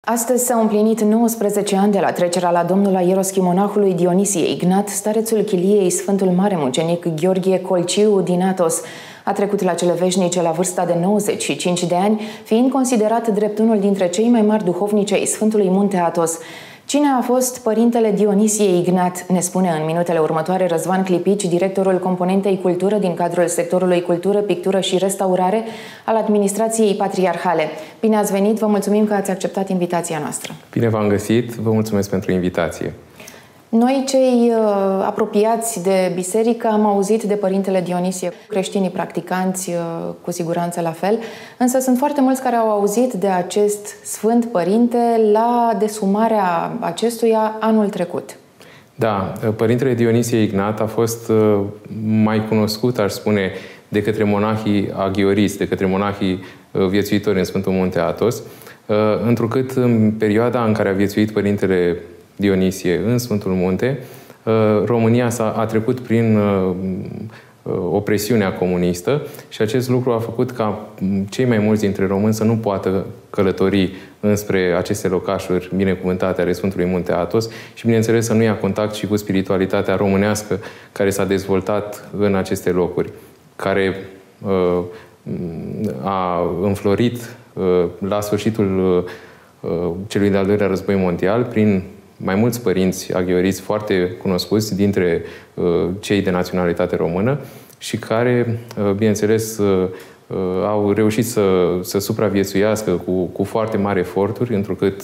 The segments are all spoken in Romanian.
Astăzi s-au împlinit 19 ani de la trecerea la domnul aeroschimonahului Dionisie Ignat, starețul chiliei Sfântul Mare Mucenic Gheorghe Colciu din Atos. A trecut la cele veșnice la vârsta de 95 de ani, fiind considerat drept unul dintre cei mai mari duhovnici ai Sfântului Munte Atos. Cine a fost părintele Dionisie Ignat, ne spune în minutele următoare Răzvan Clipici, directorul componentei cultură din cadrul sectorului cultură, pictură și restaurare al administrației patriarhale. Bine ați venit, vă mulțumim că ați acceptat invitația noastră. Bine v-am găsit, vă mulțumesc pentru invitație. Noi, cei uh, apropiați de biserică, am auzit de Părintele Dionisie, creștinii practicanți, uh, cu siguranță la fel, însă sunt foarte mulți care au auzit de acest Sfânt Părinte la desumarea acestuia anul trecut. Da, Părintele Dionisie Ignat a fost uh, mai cunoscut, aș spune, de către monahii aghioriți, de către monahii viețuitori în Sfântul Munte Atos, întrucât în perioada în care a viețuit Părintele Dionisie în Sfântul Munte, uh, România s-a, a trecut prin uh, uh, opresiunea comunistă și acest lucru a făcut ca cei mai mulți dintre români să nu poată călători înspre aceste locașuri binecuvântate ale Sfântului Munte Atos și, bineînțeles, să nu ia contact și cu spiritualitatea românească care s-a dezvoltat în aceste locuri, care uh, a înflorit uh, la sfârșitul uh, celui de-al doilea război mondial prin mai mulți părinți aghioriți foarte cunoscuți dintre uh, cei de naționalitate română și care, uh, bineînțeles, uh, au reușit să, să supraviețuiască cu, cu foarte mari eforturi, întrucât,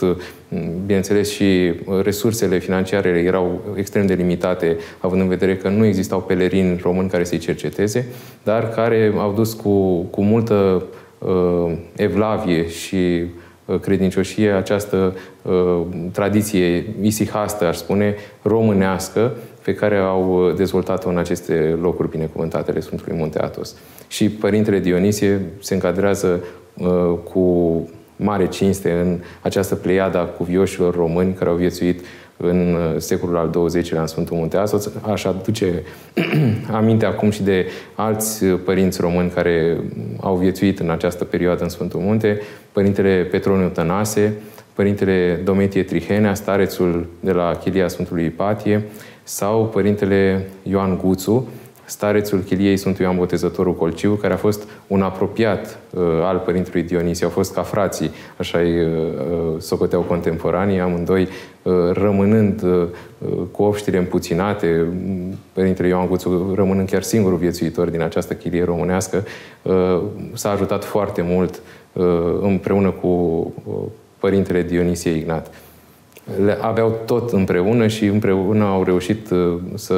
bineînțeles, și resursele financiare erau extrem de limitate, având în vedere că nu existau pelerini români care să-i cerceteze, dar care au dus cu, cu multă uh, evlavie și Uh, credincioșie, această uh, tradiție isihastă, aș spune, românească, pe care au uh, dezvoltat-o în aceste locuri binecuvântate ale Sfântului Munte Atos. Și Părintele Dionisie se încadrează uh, cu mare cinste în această pleiada cuvioșilor români care au viețuit în uh, secolul al XX-lea în Sfântul Munte Asos. Aș aduce aminte acum și de alți uh, părinți români care au viețuit în această perioadă în Sfântul Munte, Părintele Petroniu Tănase, Părintele Dometie Trihenea, starețul de la Chilia Sfântului Ipatie, sau Părintele Ioan Guțu, starețul chiliei Sfântul Ioan Botezătorul Colciu, care a fost un apropiat uh, al Părintelui Dionisie. Au fost ca frații, așa îi uh, uh, socoteau contemporanii, amândoi uh, rămânând uh, uh, cu obștile împuținate, Părintele Ioan Guțu rămânând chiar singurul viețuitor din această chilie românească, uh, s-a ajutat foarte mult uh, împreună cu uh, Părintele Dionisie Ignat le aveau tot împreună și împreună au reușit uh, să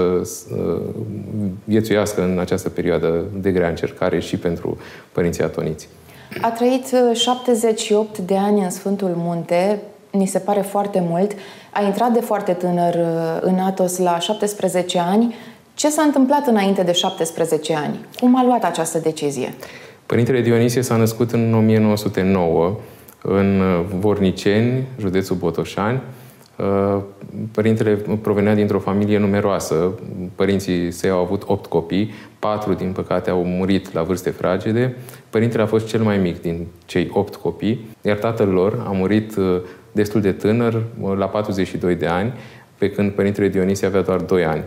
viețuiască în această perioadă de grea încercare și pentru părinții atoniți. A trăit 78 uh, de ani în Sfântul Munte, ni se pare foarte mult. A intrat de foarte tânăr uh, în Atos la 17 ani. Ce s-a întâmplat înainte de 17 ani? Cum a luat această decizie? Părintele Dionisie s-a născut în 1909 în Vorniceni, județul Botoșani. Uh, părintele provenea dintr-o familie numeroasă. Părinții săi au avut opt copii, patru, din păcate, au murit la vârste fragede. Părintele a fost cel mai mic din cei opt copii, iar tatăl lor a murit uh, destul de tânăr, uh, la 42 de ani, pe când părintele Dionisie avea doar 2 ani.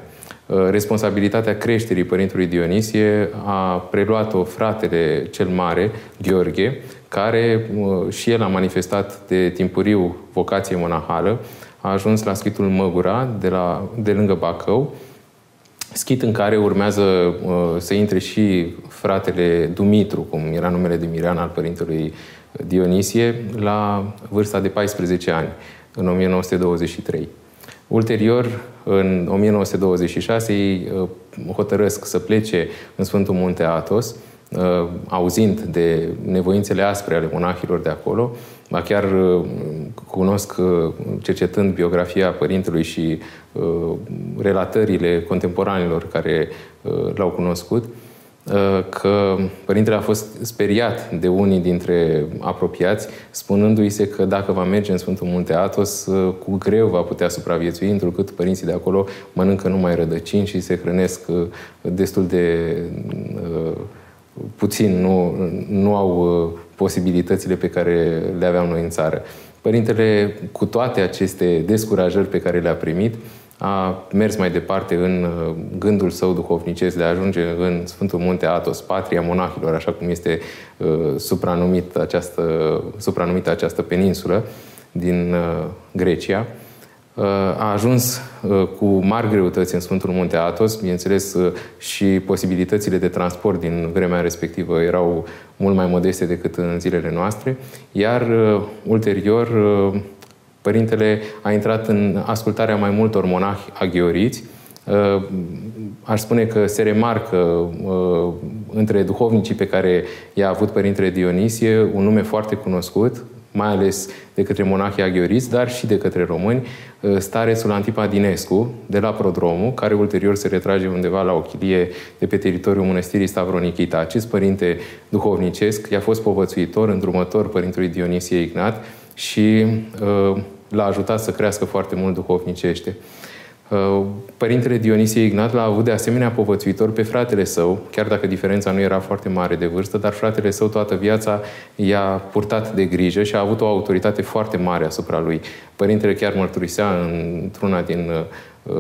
Responsabilitatea creșterii părintelui Dionisie a preluat-o fratele cel mare, Gheorghe, care și el a manifestat de timpuriu vocație monahală, a ajuns la schitul Măgura, de, la, de lângă Bacău, schit în care urmează uh, să intre și fratele Dumitru, cum era numele de Mirean al părintelui Dionisie, la vârsta de 14 ani, în 1923. Ulterior, în 1926, ei uh, hotărăsc să plece în Sfântul Munte Atos, uh, auzind de nevoințele aspre ale monahilor de acolo, Ba chiar uh, cunosc, uh, cercetând biografia părintelui și uh, relatările contemporanilor care l-au cunoscut, că părintele a fost speriat de unii dintre apropiați, spunându-i se că dacă va merge în Sfântul Munte Atos, cu greu va putea supraviețui, întrucât părinții de acolo mănâncă numai rădăcini și se hrănesc destul de puțin, nu, nu au posibilitățile pe care le aveam noi în țară. Părintele, cu toate aceste descurajări pe care le-a primit, a mers mai departe în uh, gândul său duhovnicesc de a ajunge în Sfântul Munte Athos, patria monahilor, așa cum este uh, supranumit această, supranumită această peninsulă din uh, Grecia. Uh, a ajuns uh, cu mari greutăți în Sfântul Munte Athos, bineînțeles uh, și posibilitățile de transport din vremea respectivă erau mult mai modeste decât în zilele noastre, iar ulterior Părintele a intrat în ascultarea mai multor monahi aghioriți. Uh, aș spune că se remarcă uh, între duhovnicii pe care i-a avut Părintele Dionisie un nume foarte cunoscut, mai ales de către monahii aghioriți, dar și de către români, uh, starețul Antipa Dinescu, de la Prodromu, care ulterior se retrage undeva la o chilie de pe teritoriul mănăstirii Stavronichita. Acest părinte duhovnicesc i-a fost povățuitor, îndrumător Părintelui Dionisie Ignat, și uh, l-a ajutat să crească foarte mult duhovnicește. Uh, Părintele Dionisie Ignat l-a avut de asemenea povățuitor pe fratele său, chiar dacă diferența nu era foarte mare de vârstă, dar fratele său toată viața i-a purtat de grijă și a avut o autoritate foarte mare asupra lui. Părintele chiar mărturisea într-una din uh,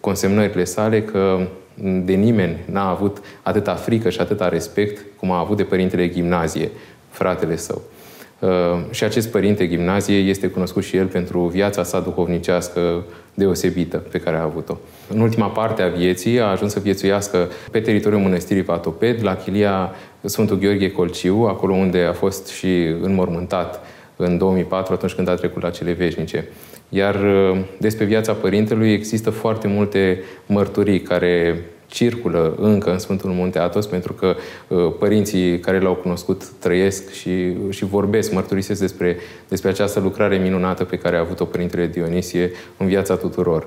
consemnările sale că de nimeni n-a avut atâta frică și atâta respect cum a avut de Părintele Gimnazie, fratele său. Uh, și acest părinte gimnazie este cunoscut și el pentru viața sa duhovnicească deosebită pe care a avut-o. În ultima parte a vieții a ajuns să viețuiască pe teritoriul mănăstirii Patoped, la chilia Sfântul Gheorghe Colciu, acolo unde a fost și înmormântat în 2004, atunci când a trecut la cele veșnice. Iar uh, despre viața părintelui există foarte multe mărturii care circulă încă în Sfântul Munte Atos, pentru că uh, părinții care l-au cunoscut trăiesc și, și vorbesc, mărturisesc despre, despre această lucrare minunată pe care a avut-o Părintele Dionisie în viața tuturor.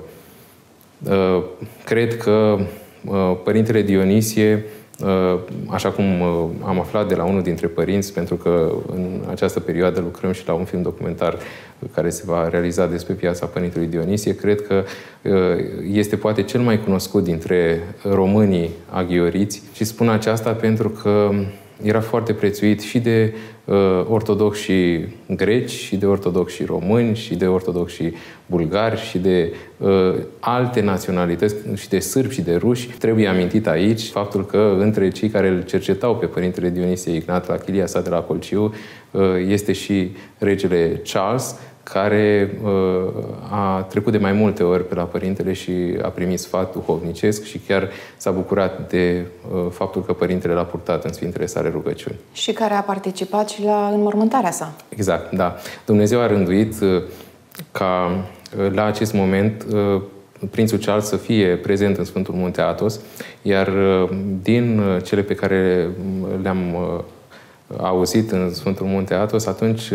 Uh, cred că uh, Părintele Dionisie Uh, așa cum uh, am aflat de la unul dintre părinți, pentru că în această perioadă lucrăm și la un film documentar care se va realiza despre piața Părintului Dionisie, cred că uh, este poate cel mai cunoscut dintre românii aghioriți și spun aceasta pentru că era foarte prețuit și de uh, ortodoxi greci, și de ortodoxi români, și de ortodoxi bulgari, și de uh, alte naționalități, și de sârbi și de ruși. Trebuie amintit aici faptul că între cei care îl cercetau pe Părintele Dionisie Ignat la chilia sa de la Colciu uh, este și regele Charles, care uh, a trecut de mai multe ori pe la părintele și a primit sfat duhovnicesc și chiar s-a bucurat de uh, faptul că părintele l-a purtat în Sfintele sale rugăciuni. Și care a participat și la înmormântarea sa. Exact, da. Dumnezeu a rânduit uh, ca la acest moment prințul Charles să fie prezent în Sfântul Munte Atos, iar din cele pe care le-am auzit în Sfântul Munte Atos, atunci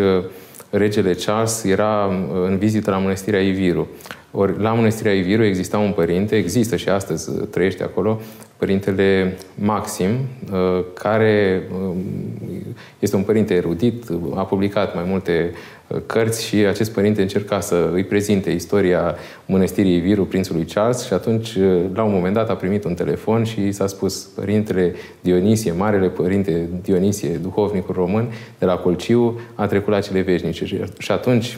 regele Charles era uh, în vizită la mănăstirea Iviru. Ori la mănăstirea Iviru exista un părinte, există și astăzi, uh, trăiește acolo, părintele Maxim, uh, care este un părinte erudit, a publicat mai multe cărți și acest părinte încerca să îi prezinte istoria mănăstirii Viru prințului Charles și atunci, la un moment dat, a primit un telefon și s-a spus părintele Dionisie, marele părinte Dionisie, duhovnicul român de la Colciu, a trecut la cele veșnice. Și atunci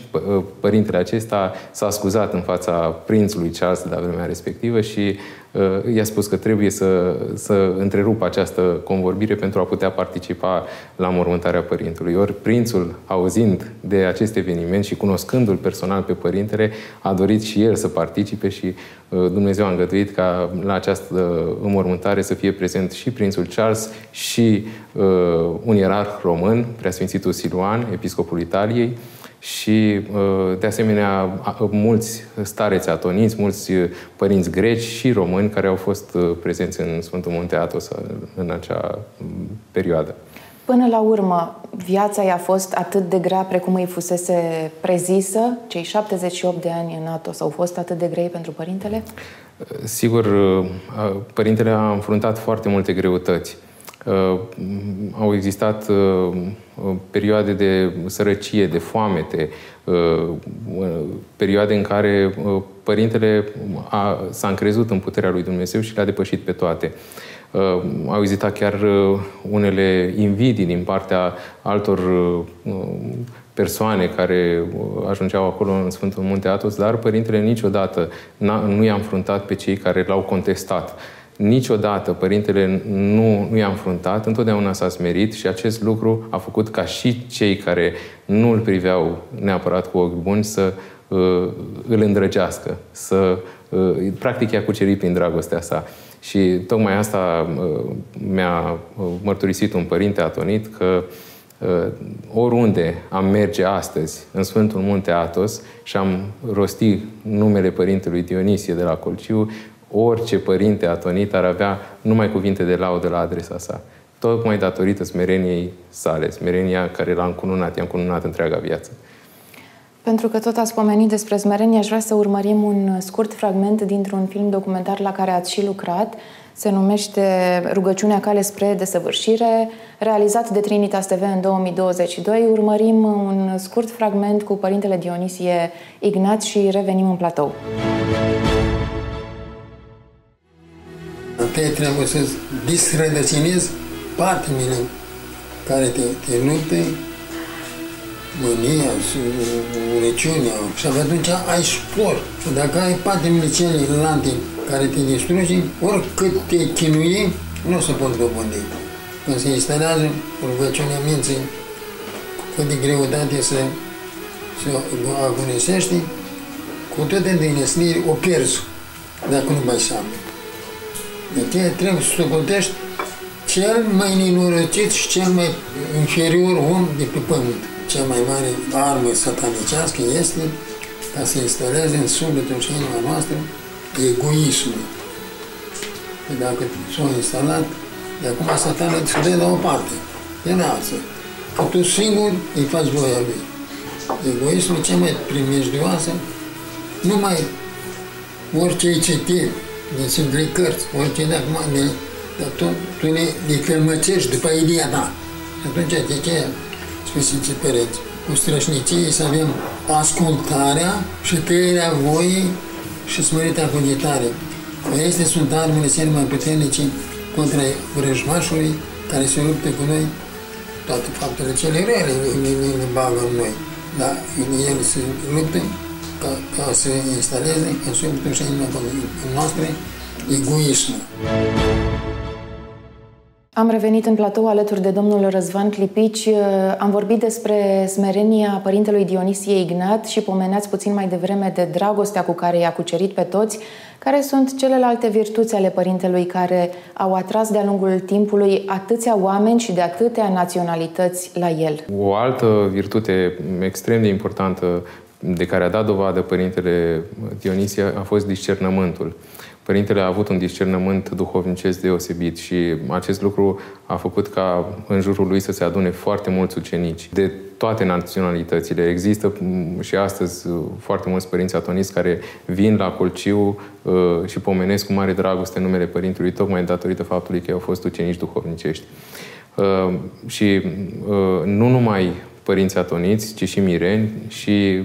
părintele acesta s-a scuzat în fața prințului Charles de la vremea respectivă și uh, i-a spus că trebuie să, să întrerupă această convorbire pentru a putea participa la mormântarea părintelui. Ori prințul, auzind de acest eveniment și cunoscându-l personal pe părintele, a dorit și el să participe și uh, Dumnezeu a îngăduit ca la această înmormântare să fie prezent și prințul Charles și uh, un ierarh român, preasfințitul Siluan, episcopul Italiei, și, uh, de asemenea, mulți stareți atoniți, mulți uh, părinți greci și români care au fost uh, prezenți în Sfântul Munte Atos în acea mm, perioadă. Până la urmă, viața i-a fost atât de grea precum îi fusese prezisă? Cei 78 de ani în Atos au fost atât de grei pentru părintele? Sigur, părintele a înfruntat foarte multe greutăți. Uh, au existat uh, perioade de sărăcie, de foamete, uh, perioade în care părintele a, s-a încrezut în puterea lui Dumnezeu și le-a depășit pe toate. Au existat chiar unele invidii din partea altor persoane care ajungeau acolo în Sfântul Munte Atos, dar Părintele niciodată nu i-a înfruntat pe cei care l-au contestat. Niciodată Părintele nu, nu i-a înfruntat, întotdeauna s-a smerit și acest lucru a făcut ca și cei care nu îl priveau neapărat cu ochi buni să uh, îl îndrăgească, să uh, practic i-a cucerit prin dragostea sa. Și tocmai asta uh, mi-a uh, mărturisit un părinte atonit că uh, oriunde am merge astăzi în Sfântul Munte Atos și am rosti numele Părintelui Dionisie de la Colciu, orice părinte atonit ar avea numai cuvinte de laudă la adresa sa. Tocmai datorită smereniei sale, smerenia care l-a încununat, i-a încununat întreaga viață. Pentru că tot ați pomenit despre smerenie, aș vrea să urmărim un scurt fragment dintr-un film documentar la care ați și lucrat. Se numește Rugăciunea cale spre desăvârșire, realizat de Trinitas TV în 2022. Urmărim un scurt fragment cu Părintele Dionisie Ignat și revenim în platou. Întâi trebuie să disrădăcinezi patimile care te, te luptă mânia, urăciunea și atunci ai spor. Și dacă ai patimile celelalte care te distruge, oricât te chinui, nu o să poți dobândi. Când se instalează rugăciunea minții, cât de greutate să, să agonisește, cu toate din o pierzi dacă nu mai seamă. De aceea trebuie să socotești cel mai nenorocit și cel mai inferior om de pe pământ cea mai mare armă satanicească este ca să instaleze în sufletul și inima noastră egoismul. Că dacă s-a instalat, de acum satana se dă la o parte, renunță. Că tu singur îi faci voia lui. Egoismul cea mai primejdioasă, numai orice ai citit din Sfântele Cărți, orice de acum, de, dar tu, tu le, le călmăcești după ideea ta. Și atunci, de ce Sfinții Pereți. Cu strășnicie să avem ascultarea și tăierea voii și smeritea cugetare. Acestea sunt armele cele mai puternice contra vrăjmașului care se luptă cu noi toate faptele cele rele le bagă în noi. Dar el se luptă ca, ca să instaleze în sufletul și inima noastră egoismul. Am revenit în platou alături de domnul Răzvan Clipici. Uh, am vorbit despre smerenia părintelui Dionisie Ignat și pomeneați puțin mai devreme de dragostea cu care i-a cucerit pe toți. Care sunt celelalte virtuți ale părintelui care au atras de-a lungul timpului atâția oameni și de atâtea naționalități la el? O altă virtute extrem de importantă de care a dat dovadă părintele Dionisie a fost discernământul. Părintele a avut un discernământ duhovnicesc deosebit și acest lucru a făcut ca în jurul lui să se adune foarte mulți ucenici de toate naționalitățile. Există mm, și astăzi uh, foarte mulți părinți atoniți care vin la Colciu uh, și pomenesc cu mare dragoste numele Părintelui, tocmai datorită faptului că au fost ucenici duhovnicești. Uh, și nu numai părinți atoniți, ci și mireni și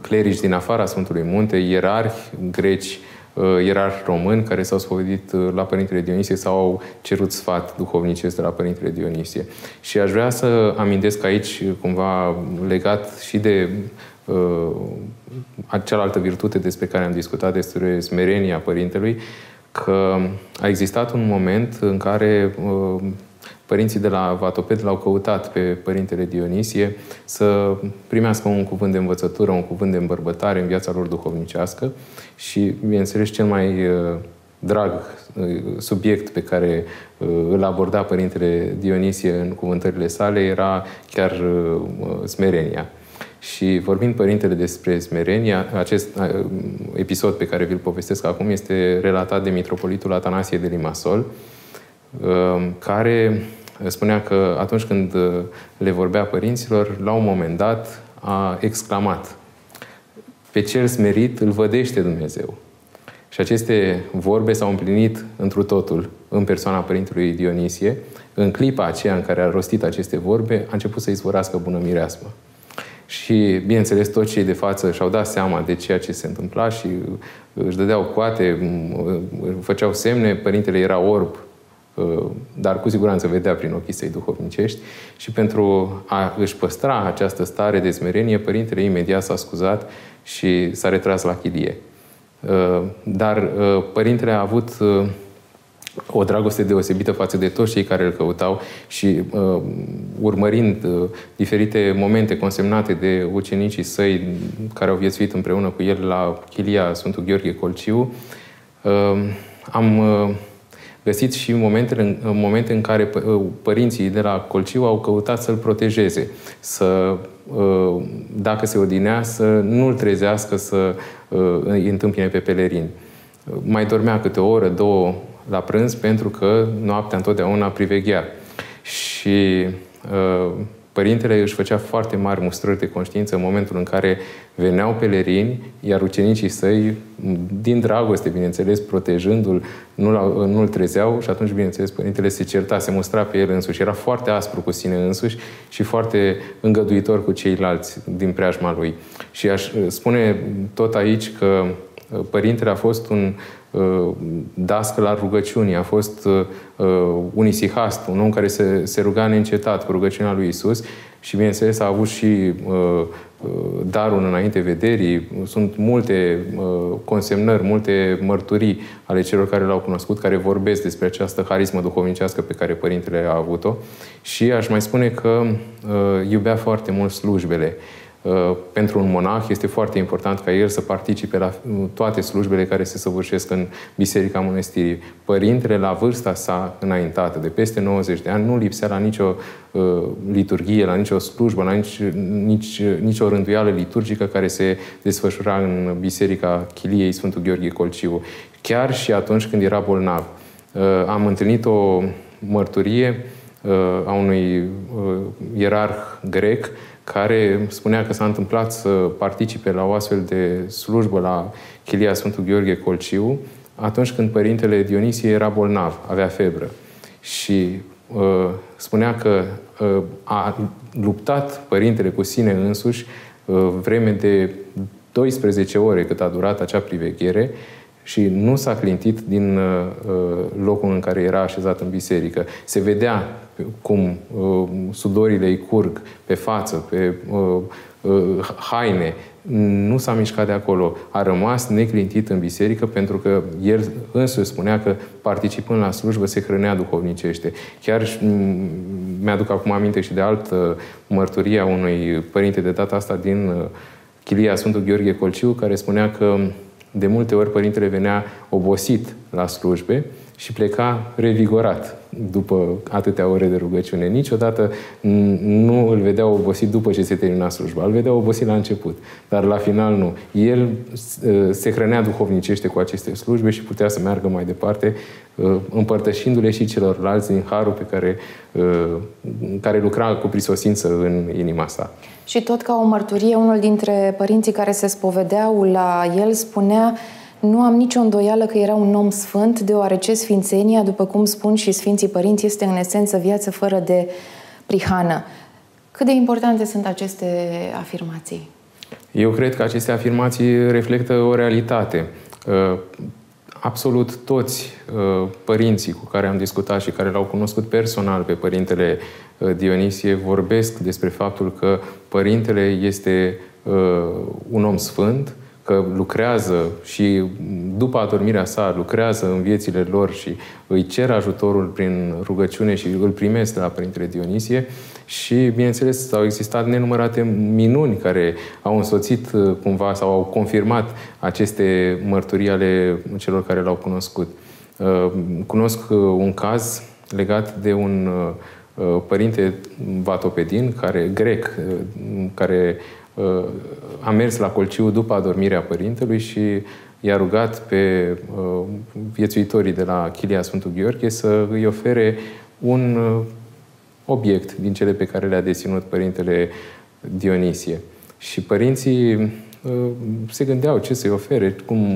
clerici din afara Sfântului Munte, ierarhi greci, Uh, ierarhi români care s-au spovedit uh, la Părintele Dionisie sau au cerut sfat duhovnicesc de la Părintele Dionisie. Și aș vrea să amintesc aici, cumva legat și de uh, cealaltă virtute despre care am discutat, despre smerenia Părintelui, că a existat un moment în care uh, părinții de la Vatoped l-au căutat pe Părintele Dionisie să primească un cuvânt de învățătură, un cuvânt de îmbărbătare în viața lor duhovnicească și, bineînțeles, cel mai uh, drag uh, subiect pe care uh, îl aborda Părintele Dionisie în cuvântările sale era chiar smerenia. Și vorbind Părintele despre smerenia, acest episod pe care vi-l povestesc acum este relatat de Mitropolitul Atanasie de Limasol, care spunea că atunci când le vorbea părinților, la un moment dat a exclamat pe cel smerit îl vădește Dumnezeu. Și aceste vorbe s-au împlinit întru totul în persoana Părintelui Dionisie. În clipa aceea în care a rostit aceste vorbe, a început să izvorască bună mireasmă. Și, bineînțeles, toți cei de față și-au dat seama de ceea ce se întâmpla și își dădeau coate, făceau semne, părintele era orb, dar cu siguranță vedea prin ochii săi duhovnicești și pentru a își păstra această stare de smerenie, părintele imediat s-a scuzat și s-a retras la chilie. Dar părintele a avut o dragoste deosebită față de toți cei care îl căutau și uh, urmărind uh, diferite momente consemnate de ucenicii săi care au viețuit împreună cu el la Chilia Sfântul Gheorghe Colciu, uh, am uh, găsit și momentele în, momente în care uh, părinții de la Colciu au căutat să-l protejeze, să, uh, dacă se odinea, să nu-l trezească, să uh, îi întâmpine pe pelerini. Mai dormea câte o oră, două la prânz pentru că noaptea întotdeauna priveghea. Și uh, părintele își făcea foarte mari mustrări de conștiință în momentul în care veneau pelerini, iar ucenicii săi, din dragoste, bineînțeles, protejându-l, nu-l, nu-l trezeau și atunci, bineînțeles, părintele se certa, se mustra pe el însuși. Era foarte aspru cu sine însuși și foarte îngăduitor cu ceilalți din preajma lui. Și aș spune tot aici că uh, părintele a fost un Uh, dascăl al rugăciunii, a fost uh, uh, un isihast, un om care se, se ruga neîncetat cu rugăciunea lui Isus și, bineînțeles, a avut și darul înainte vederii. Sunt multe consemnări, multe mărturii ale celor care l-au cunoscut, care vorbesc despre această harismă duhovnicească pe care Părintele a avut-o. Și aș mai spune că iubea foarte mult slujbele. Uh, pentru un monah este foarte important ca el să participe la uh, toate slujbele care se săvârșesc în Biserica Mănăstirii. Părintele, la vârsta sa înaintată, de peste 90 de ani, nu lipsea la nicio uh, liturghie, la nicio slujbă, la nici, nici, nicio rânduială liturgică care se desfășura în Biserica Chiliei Sfântul Gheorghe Colciu. Chiar și atunci când era bolnav. Uh, am întâlnit o mărturie uh, a unui uh, ierarh grec care spunea că s-a întâmplat să participe la o astfel de slujbă la Chilia Sfântul Gheorghe Colciu, atunci când părintele Dionisie era bolnav, avea febră. Și uh, spunea că uh, a luptat părintele cu sine însuși uh, vreme de 12 ore cât a durat acea priveghere și nu s-a clintit din uh, uh, locul în care era așezat în biserică. Se vedea cum uh, sudorile îi curg pe față, pe uh, uh, haine. Nu s-a mișcat de acolo. A rămas neclintit în biserică pentru că el însuși spunea că participând la slujbă se hrănea duhovnicește. Chiar mi-aduc acum aminte și de altă mărturie a unui părinte de data asta din uh, Chilia Sfântul Gheorghe Colciu, care spunea că de multe ori părintele venea obosit la slujbe și pleca revigorat după atâtea ore de rugăciune. Niciodată nu îl vedea obosit după ce se termina slujba. Îl vedea obosit la început, dar la final nu. El ă, se hrănea duhovnicește cu aceste slujbe și putea să meargă mai departe, ă, împărtășindu-le și celorlalți din harul pe care, ă, care lucra cu prisosință în inima sa. Și tot ca o mărturie, unul dintre părinții care se spovedeau la el spunea nu am nicio îndoială că era un om sfânt, deoarece sfințenia, după cum spun și Sfinții Părinți, este în esență viață fără de prihană. Cât de importante sunt aceste afirmații? Eu cred că aceste afirmații reflectă o realitate. Uh, absolut toți uh, părinții cu care am discutat și care l-au cunoscut personal pe părintele uh, Dionisie vorbesc despre faptul că părintele este un om sfânt, că lucrează și după adormirea sa lucrează în viețile lor și îi cer ajutorul prin rugăciune și îl primesc de la Părintele Dionisie și, bineînțeles, au existat nenumărate minuni care au însoțit uh, cumva sau au confirmat aceste mărturii ale celor care l-au cunoscut. Uh, cunosc uh, un caz legat de un părinte vatopedin, care, grec, care Uh, a mers la Colciu după adormirea părintelui și i-a rugat pe uh, viețuitorii de la Chilia Sfântul Gheorghe să îi ofere un uh, obiect din cele pe care le-a deținut părintele Dionisie. Și părinții se gândeau ce să-i ofere, cum,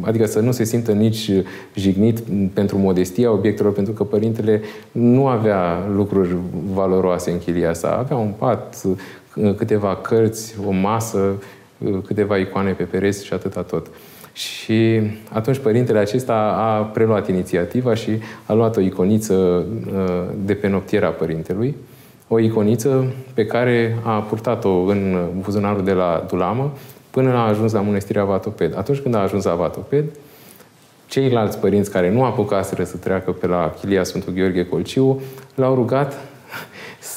adică să nu se simtă nici jignit pentru modestia obiectelor, pentru că părintele nu avea lucruri valoroase în chilia sa. Avea un pat câteva cărți, o masă, câteva icoane pe pereți și atâta tot. Și atunci părintele acesta a preluat inițiativa și a luat o iconiță uh, de pe noptiera părintelui, o iconiță pe care a purtat-o în buzunarul de la Dulamă până a ajuns la mănăstirea Vatoped. Atunci când a ajuns la Vatoped, ceilalți părinți care nu apucaseră să treacă pe la Chilia Sfântul Gheorghe Colciu l-au rugat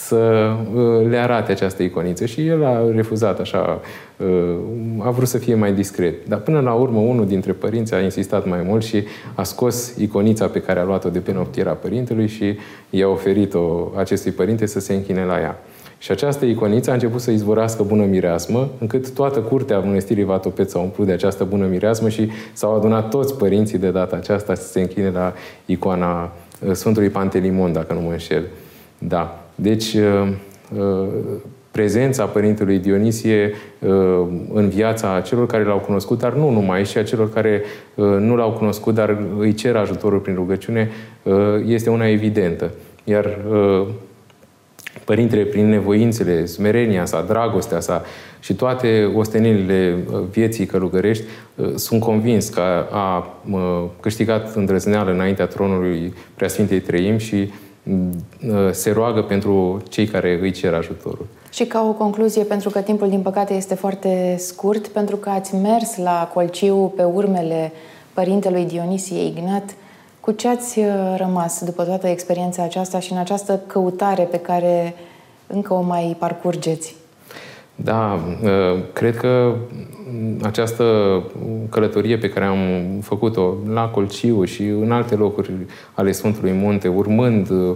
să uh, le arate această iconiță și el a refuzat așa, uh, a vrut să fie mai discret. Dar până la urmă unul dintre părinți a insistat mai mult și a scos iconița pe care a luat-o de pe noptiera părintelui și i-a oferit-o acestui părinte să se închine la ea. Și această iconiță a început să izvorască bună mireasmă, încât toată curtea mănăstirii Vatopet s-a umplut de această bună mireasmă și s-au adunat toți părinții de data aceasta să se închine la icoana uh, Sfântului Pantelimon, dacă nu mă înșel. Da. Deci, uh, uh, prezența Părintelui Dionisie în viața celor care l-au cunoscut, dar nu numai, și a celor care nu l-au cunoscut, dar îi cer ajutorul prin rugăciune, este una evidentă. Iar Părintele, prin nevoințele, smerenia sa, dragostea sa și toate ostenelile uh, vieții călugărești, uh, sunt convins că a câștigat îndrăzneală înaintea tronului Preasfintei Treim și uh, se roagă pentru cei care îi cer ajutorul. Și ca o concluzie, pentru că timpul, din păcate, este foarte scurt, pentru că ați mers la Colciu pe urmele părintelui Dionisie Ignat, cu ce ați uh, rămas după toată experiența aceasta și în această căutare pe care încă o mai parcurgeți? Da, uh, cred că această călătorie pe care am făcut-o la Colciu și în alte locuri ale Sfântului Munte, urmând uh,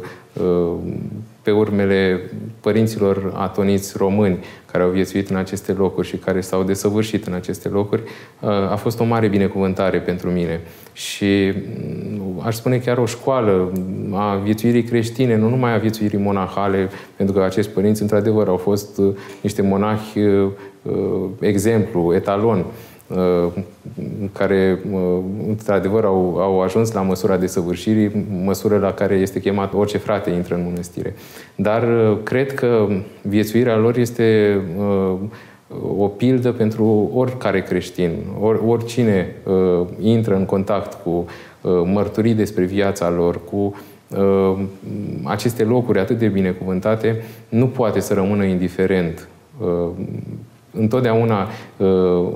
pe urmele părinților atoniți români care au viețuit în aceste locuri și care s-au desăvârșit în aceste locuri, a fost o mare binecuvântare pentru mine. Și mm, aș spune chiar o școală a viețuirii creștine, nu numai a viețuirii monahale, pentru că acești părinți, într-adevăr, au fost uh, niște monahi uh, exemplu, etalon care, într-adevăr, au, au ajuns la măsura de săvârșirii, măsură la care este chemat orice frate intră în mănăstire. Dar cred că viețuirea lor este o pildă pentru oricare creștin, or, oricine uh, intră în contact cu uh, mărturii despre viața lor, cu uh, aceste locuri atât de binecuvântate, nu poate să rămână indiferent uh, întotdeauna uh,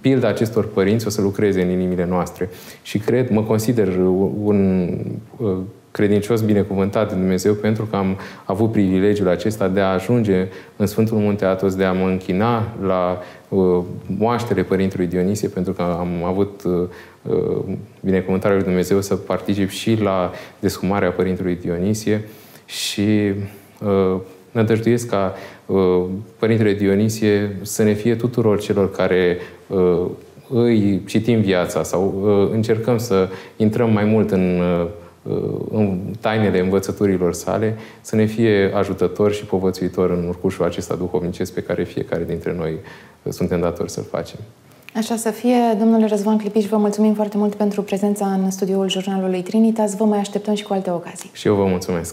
pilda acestor părinți o să lucreze în inimile noastre. Și cred, mă consider un uh, credincios binecuvântat de Dumnezeu pentru că am avut privilegiul acesta de a ajunge în Sfântul Munte Atos, de a mă închina la uh, moaștele Părintelui Dionisie, pentru că am avut binecuvântarea lui Dumnezeu să particip și la descumarea Părintelui Dionisie și nădăjduiesc ca uh, Părintele Dionisie să ne fie tuturor celor care uh, îi citim viața sau uh, încercăm să intrăm mai mult în, în tainele învățăturilor sale, să ne fie ajutător și povățuitor în urcușul acesta duhovnicesc pe care fiecare dintre noi suntem datori să-l facem. Așa să fie, domnule Răzvan Clipiș, vă mulțumim foarte mult pentru prezența în studioul jurnalului Trinitas. Vă mai așteptăm și cu alte ocazii. Și eu vă mulțumesc.